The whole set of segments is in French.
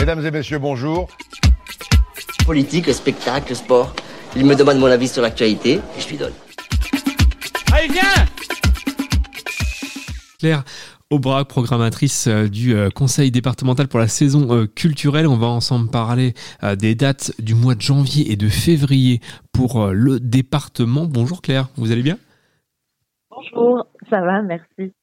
Mesdames et messieurs, bonjour. Politique, spectacle, sport. Il me demande mon avis sur l'actualité et je lui donne. Allez, viens Claire Aubrac, programmatrice euh, du euh, Conseil départemental pour la saison euh, culturelle. On va ensemble parler des dates du mois de janvier et de février pour le département. Bonjour Claire, vous allez bien? Bonjour, ça va, merci.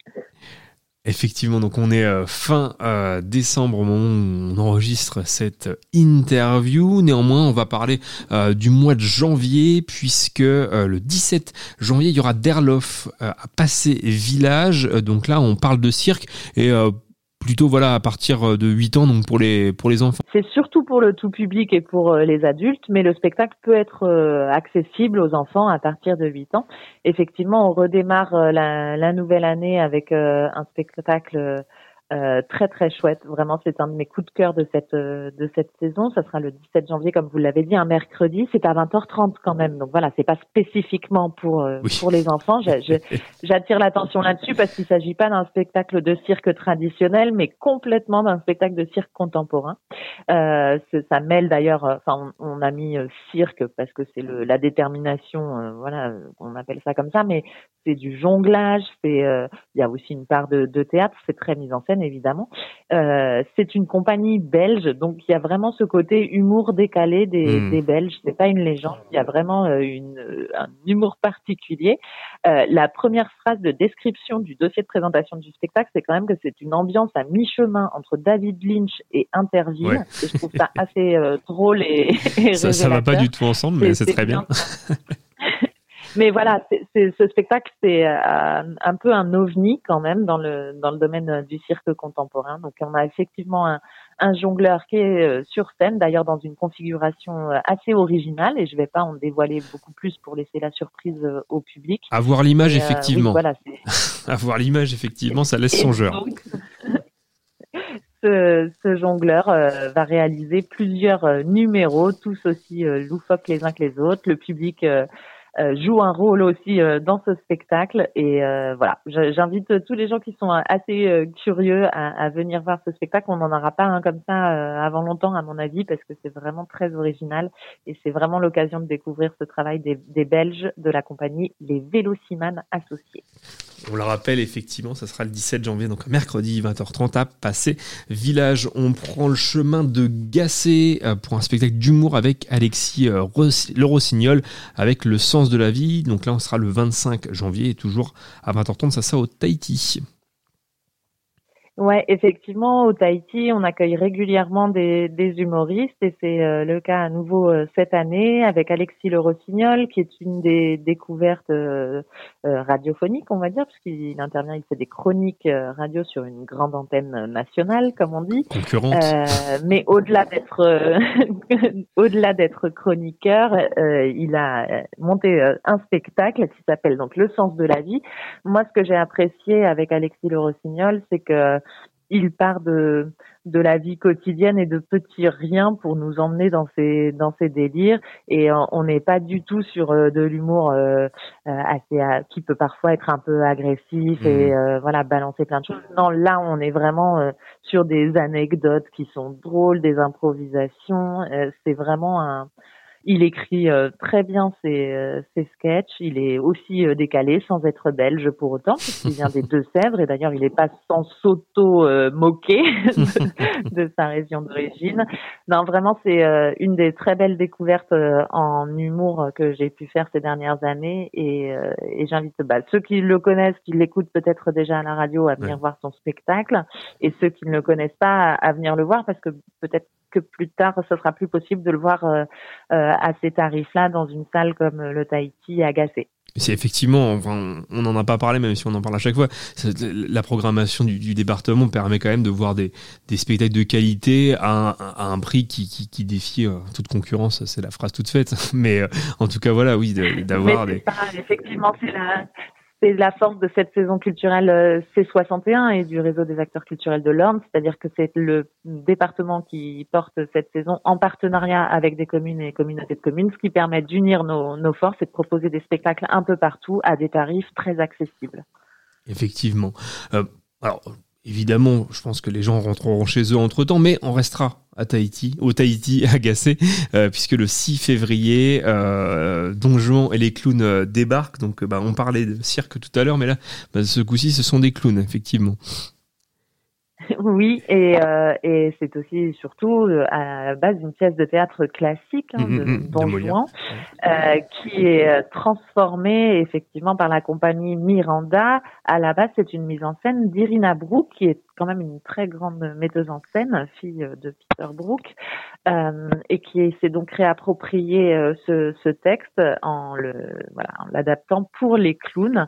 Effectivement, donc on est euh, fin euh, décembre au moment où on enregistre cette interview. Néanmoins, on va parler euh, du mois de janvier puisque le 17 janvier, il y aura Derlof à passer village. Donc là, on parle de cirque et plutôt voilà à partir euh, de 8 ans donc pour les pour les enfants. C'est surtout pour le tout public et pour euh, les adultes mais le spectacle peut être euh, accessible aux enfants à partir de 8 ans. Effectivement, on redémarre la, la nouvelle année avec un spectacle euh, très très chouette, vraiment c'est un de mes coups de cœur de cette euh, de cette saison. Ça sera le 17 janvier comme vous l'avez dit, un mercredi. C'est à 20h30 quand même, donc voilà, c'est pas spécifiquement pour euh, pour les enfants. J'attire l'attention là-dessus parce qu'il s'agit pas d'un spectacle de cirque traditionnel, mais complètement d'un spectacle de cirque contemporain. ça mêle d'ailleurs, enfin on, a mis cirque parce que c'est la détermination, voilà, on appelle ça comme ça, mais c'est du jonglage, c'est il y a aussi une part de, de théâtre, c'est très mis en scène évidemment. Euh, c'est une compagnie belge, donc il y a vraiment ce côté humour décalé des, hmm. des Belges. C'est pas une légende, il y a vraiment euh, une, euh, un humour particulier. la première phrase de description du dossier de présentation du spectacle, c'est quand même que c'est une ambiance à mi-chemin entre David Lynch et Interville. je trouve ça assez drôle et, et ça, ça va pas du tout ensemble, mais c'est très bien. Mais voilà, ce spectacle, c'est euh, un peu un ovni quand même dans le dans le domaine euh, du cirque contemporain. Donc on a effectivement un, un jongleur qui est euh, sur scène, d'ailleurs dans une configuration assez originale, et je vais pas en dévoiler beaucoup plus pour laisser la surprise au public. Avoir l'image, effectivement. voilà, Avoir l'image, effectivement, ça laisse songeur. ce, ce, jongleur va réaliser plusieurs numéros, tous aussi loufoques les uns que les autres. Le public euh, joue un rôle aussi euh, dans ce spectacle. Et euh, voilà, j'invite tous les gens qui sont assez curieux à, à, venir voir ce spectacle. On n'en aura pas un comme ça avant longtemps, à mon avis, parce que c'est vraiment très original et c'est vraiment l'occasion de découvrir ce travail des, des Belges de la compagnie Les Vélocimanes Associés. On le rappelle, effectivement, ça sera le 17 janvier, donc mercredi 20h30 à passer village. On prend le chemin de Gassé pour un spectacle d'humour avec Alexis Le Rossignol avec le sens de la vie. Donc là, on sera le 25 janvier et toujours à 20h30, ça sera au Tahiti. Ouais, effectivement, au Tahiti, on accueille régulièrement des, des humoristes et c'est euh, le cas à nouveau euh, cette année avec Alexis Le Rossignol, qui est une des découvertes euh, radiophoniques, on va dire, parce qu'il intervient, il fait des chroniques radio sur une grande antenne nationale, comme on dit. Concurrente. mais au-delà d'être au-delà d'être chroniqueur, il a monté un spectacle qui s'appelle donc Le sens de la vie. Moi, ce que j'ai apprécié avec Alexis Le Rossignol, c'est que il part de de la vie quotidienne et de petits riens pour nous emmener dans ces dans ces délires et on n'est pas du tout sur euh, de l'humour euh, euh, assez qui peut parfois être un peu agressif et mmh. voilà balancer plein de choses. Non, là on est vraiment sur des anecdotes qui sont drôles, des improvisations. c'est vraiment un il écrit euh, très bien ses, euh, ses, sketchs. Il est aussi euh, décalé, sans être belge pour autant, puisqu'il vient des Deux-Sèvres. Et d'ailleurs, il n'est pas sans s'auto-moquer de, de, sa région d'origine. Non, vraiment, c'est une des très belles découvertes en humour que j'ai pu faire ces dernières années. Et, et j'invite bah, ceux qui le connaissent, qui l'écoutent peut-être déjà à la radio, à venir voir son spectacle. Et ceux qui ne le connaissent pas, à venir le voir, parce que peut-être que plus tard, ce sera plus possible de le voir euh, euh, à ces tarifs-là dans une salle comme le Tahiti à Gassé. C'est effectivement, enfin, on n'en a pas parlé, même si on en parle à chaque fois. La programmation du, département permet quand même de voir des, spectacles de qualité à un, prix qui, qui, défie euh, toute concurrence. C'est la phrase toute faite, mais en tout cas, voilà, oui, d'avoir des. effectivement, c'est la, c'est la force de cette saison culturelle euh, C61 et du réseau des acteurs culturels de l'Orne, c'est-à-dire que c'est le département qui porte cette saison en partenariat avec des communes et communautés de communes, ce qui permet d'unir nos, forces et de proposer des spectacles un peu partout à des tarifs très accessibles. Effectivement. Euh, alors, évidemment, je pense que les gens rentreront chez eux entre temps, mais on restera à Tahiti, au Tahiti agacé, euh, puisque le 6 février, euh, Don Juan et les clowns euh, débarquent. Donc, bah, on parlait de cirque tout à l'heure, mais là, bah, ce coup-ci, ce sont des clowns, effectivement. Oui, et, euh, et c'est aussi surtout euh, à la base d'une pièce de théâtre classique hein, Mm, de mm, mm, Don de Juan, euh, qui est euh, transformée effectivement par la compagnie Miranda. À la base, c'est une mise en scène d'Irina Brook, qui est quand même une très grande metteuse en scène, fille euh, de Peter Brook, euh, et qui s'est donc réapproprié ce, ce texte en le voilà en l'adaptant pour les clowns.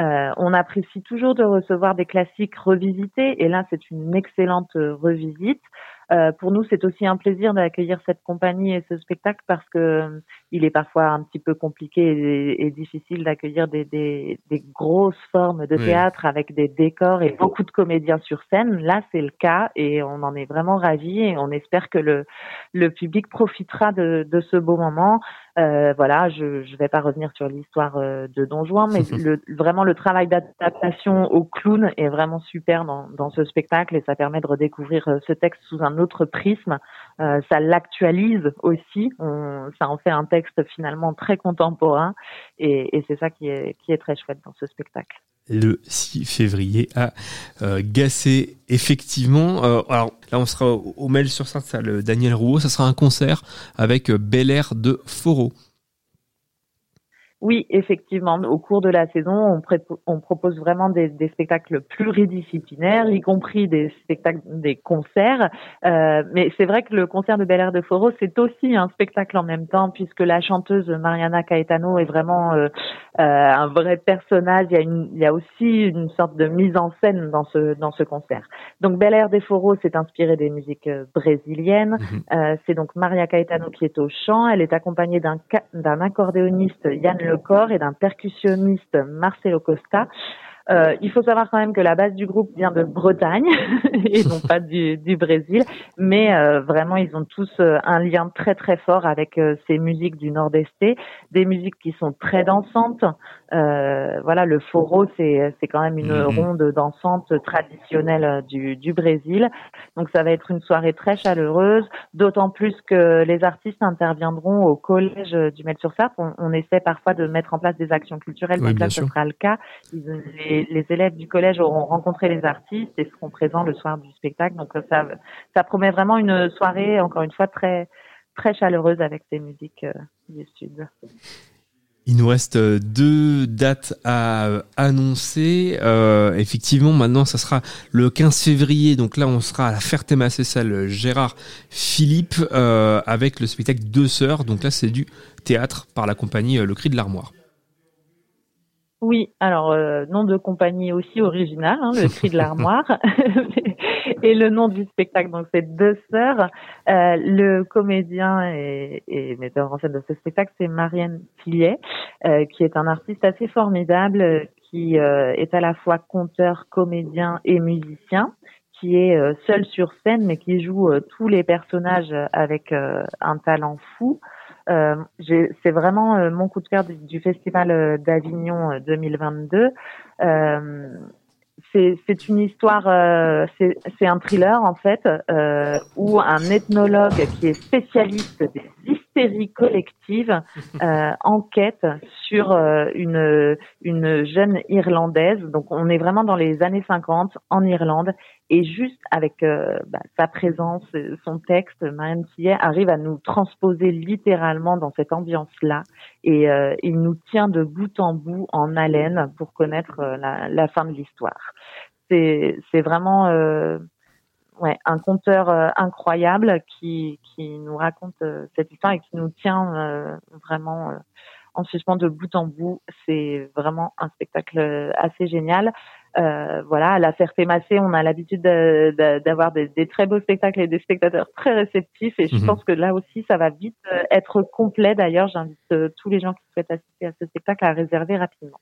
Euh, on apprécie toujours de recevoir des classiques revisités et là c'est une excellente euh, revisite. Euh, pour nous c'est aussi un plaisir d'accueillir cette compagnie et ce spectacle parce que euh, il est parfois un petit peu compliqué et, et difficile d'accueillir des, des, des grosses formes de Oui. théâtre avec des décors et beaucoup de comédiens sur scène. Là c'est le cas et on en est vraiment ravis et on espère que le, le public profitera de, de ce beau moment. Euh, voilà, je ne vais pas revenir sur l'histoire euh, de Don Juan, mais le, vraiment le travail d'adaptation au clown est vraiment super dans, dans ce spectacle et ça permet de redécouvrir ce texte sous un autre prisme. Euh, ça l'actualise aussi, ça en fait un texte finalement très contemporain et, c'est ça qui est, très chouette dans ce spectacle. le 6 février à euh, Gassé. Effectivement, euh, alors là on sera au, au Mel sur sainte salle Daniel Rouault, ça sera un concert avec Bel Air de Foro. Oui, effectivement. Au cours de la saison, on, propose vraiment des, des spectacles pluridisciplinaires, y compris des spectacles, des concerts. Euh, mais c'est vrai que le concert de Bel Air de Foro, c'est aussi un spectacle en même temps, puisque la chanteuse Mariana Caetano est vraiment euh, euh, un vrai personnage. Il y, a une, il y a aussi une sorte de mise en scène dans ce dans ce concert. Donc Bel Air de Foro, c'est inspiré des musiques euh, brésiliennes. Euh, c'est donc Maria Caetano qui est au chant. Elle est accompagnée d'un d'un accordéoniste Yann Lecor et d'un percussionniste Marcelo Costa. Euh, il faut savoir quand même que la base du groupe vient de Bretagne et non pas du, du Brésil, mais euh, vraiment ils ont tous euh, un lien très très fort avec euh, ces musiques du Nord-Est, des musiques qui sont très dansantes. Euh, voilà, le foro c'est c'est quand même une Mhm. ronde dansante traditionnelle du, du Brésil. Donc ça va être une soirée très chaleureuse, d'autant plus que les artistes interviendront au collège du Mel-sur-Sarthe. On, on essaie parfois de mettre en place des actions culturelles, Oui, donc là ce sera le cas. Ils- les, les élèves du collège auront rencontré les artistes et seront présents le soir du spectacle. Donc euh, ça, promet vraiment une soirée, encore une fois, très très chaleureuse avec ces musiques euh, du Sud. Il nous reste euh, deux dates à euh, annoncer. Euh, effectivement, maintenant, ça sera le 15 février. Donc là, on sera à la Ferté-Massé-Salle Gérard Philippe euh, avec le spectacle Deux Sœurs. Donc là, c'est du théâtre par la compagnie euh, Le Cri de l'Armoire. Oui, alors euh, nom de compagnie aussi original, hein, le cri de l'armoire, et le nom du spectacle, donc c'est Deux Sœurs. Euh, le comédien et, et metteur en scène de ce spectacle, c'est Marianne Tillet, euh, qui est un artiste assez formidable, euh, qui euh, est à la fois conteur, comédien et musicien qui est euh, seul sur scène mais qui joue tous les personnages avec euh, un talent fou. Euh, c'est vraiment euh, mon coup de cœur du, festival euh, d'Avignon euh, 2022. Euh, c'est une histoire, c'est un thriller en fait, où un ethnologue qui est spécialiste des hystéries collectives euh, enquête sur euh, une une jeune irlandaise. Donc on est vraiment dans les années 50 en Irlande et juste avec euh, bah, sa présence, son texte, Marianne Tillet arrive à nous transposer littéralement dans cette ambiance-là et euh, il nous tient de bout en bout en haleine pour connaître euh, la, la fin de l'histoire. C'est c'est vraiment euh, ouais un conteur euh, incroyable qui qui nous raconte euh, cette histoire et qui nous tient euh, vraiment euh, en suspens de bout en bout. C'est vraiment un spectacle assez génial. Euh, voilà, à la Ferté-Massé, on a l'habitude de- de- d'avoir des, des très beaux spectacles et des spectateurs très réceptifs. Et je Mhm. pense que là aussi, ça va vite euh, être complet. D'ailleurs, j'invite euh, tous les gens qui souhaitent assister à ce spectacle à réserver rapidement.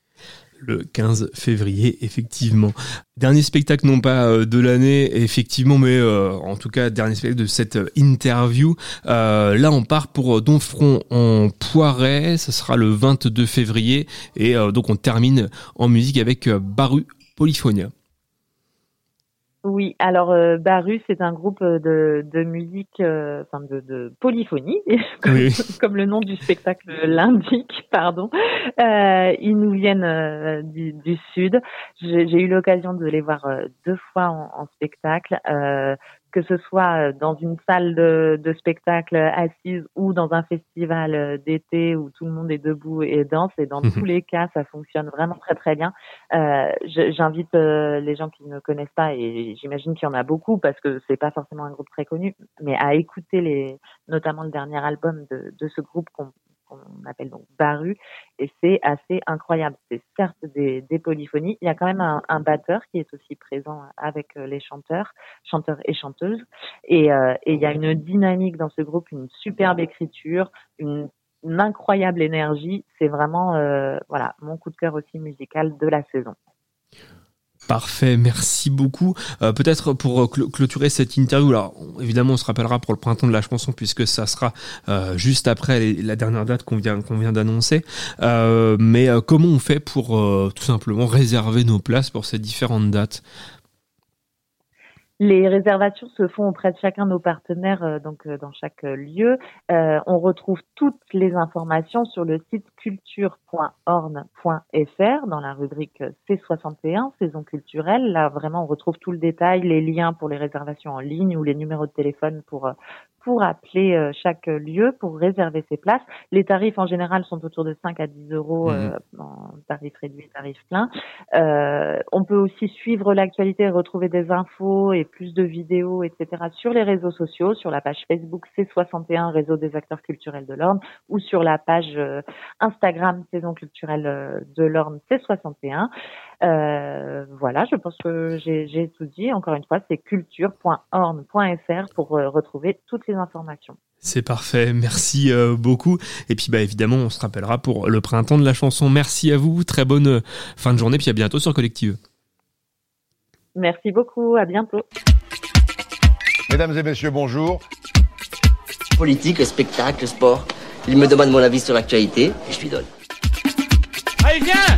Le 15 février, effectivement. Dernier spectacle, non pas euh, de l'année, effectivement, mais en tout cas, dernier spectacle de cette interview. Là, on part pour Donfront en Poiret. Ce sera le 22 février. Et donc, on termine en musique avec Baru Polyphonia. Oui, alors euh, Baru, c'est un groupe de, de musique, euh, enfin de, de polyphonie, comme, Oui. comme le nom du spectacle l'indique, pardon. Euh, ils nous viennent euh, du, du sud. J'ai eu l'occasion de les voir euh, deux fois en, en spectacle, euh, que ce soit euh, dans une salle de, de spectacle assise ou dans un festival euh, d'été où tout le monde est debout et danse. Et dans Mhm. tous les cas, ça fonctionne vraiment très très bien. Euh, J'invite euh, les gens qui ne connaissent pas, et j'imagine qu'il y en a beaucoup parce que c'est pas forcément un groupe très connu, mais à écouter les, notamment le dernier album de, de ce groupe qu'on qu'on appelle donc Baru, et c'est assez incroyable. C'est certes des, des polyphonies, il y a quand même un, un batteur qui est aussi présent avec euh, les chanteurs, chanteurs et chanteuses, et, euh, et il y a une dynamique dans ce groupe, une superbe écriture, une une incroyable énergie. C'est vraiment euh, voilà mon coup de cœur aussi musical de la saison. Parfait, merci beaucoup. Euh, Peut-être pour euh, clôturer cette interview, alors évidemment on se rappellera pour le printemps de la chanson puisque ça sera euh, juste après la dernière date qu'on vient, d'annoncer. Mais comment on fait pour tout simplement réserver nos places pour ces différentes dates? Les réservations se font auprès de chacun de nos partenaires, euh, donc euh, dans chaque euh, lieu. Euh, on retrouve toutes les informations sur le site culture.orne.fr dans la rubrique euh, C61, saison culturelle. Là, vraiment, on retrouve tout le détail, les liens pour les réservations en ligne ou les numéros de téléphone pour euh, pour appeler chaque lieu pour réserver ses places. Les tarifs en général sont autour de 5 à 10 euros euh, en tarif réduit, tarif plein. Euh, on peut aussi suivre l'actualité et retrouver des infos et plus de vidéos, etc. sur les réseaux sociaux, sur la page Facebook C61, Réseau des acteurs culturels de l'Orne, ou sur la page euh, Instagram Saison culturelle euh, de l'Orne C61. Euh, voilà, je pense que j'ai tout dit. Encore une fois, c'est culture.orne.fr pour retrouver toutes les informations. C'est parfait, merci beaucoup. Et puis bah évidemment on se rappellera pour le printemps de la chanson. Merci à vous, très bonne fin de journée, puis à bientôt sur Collective. Merci beaucoup, à bientôt. Mesdames et messieurs, bonjour. Politique, spectacle, sport. Il me demande mon avis sur l'actualité et je lui donne. Allez, viens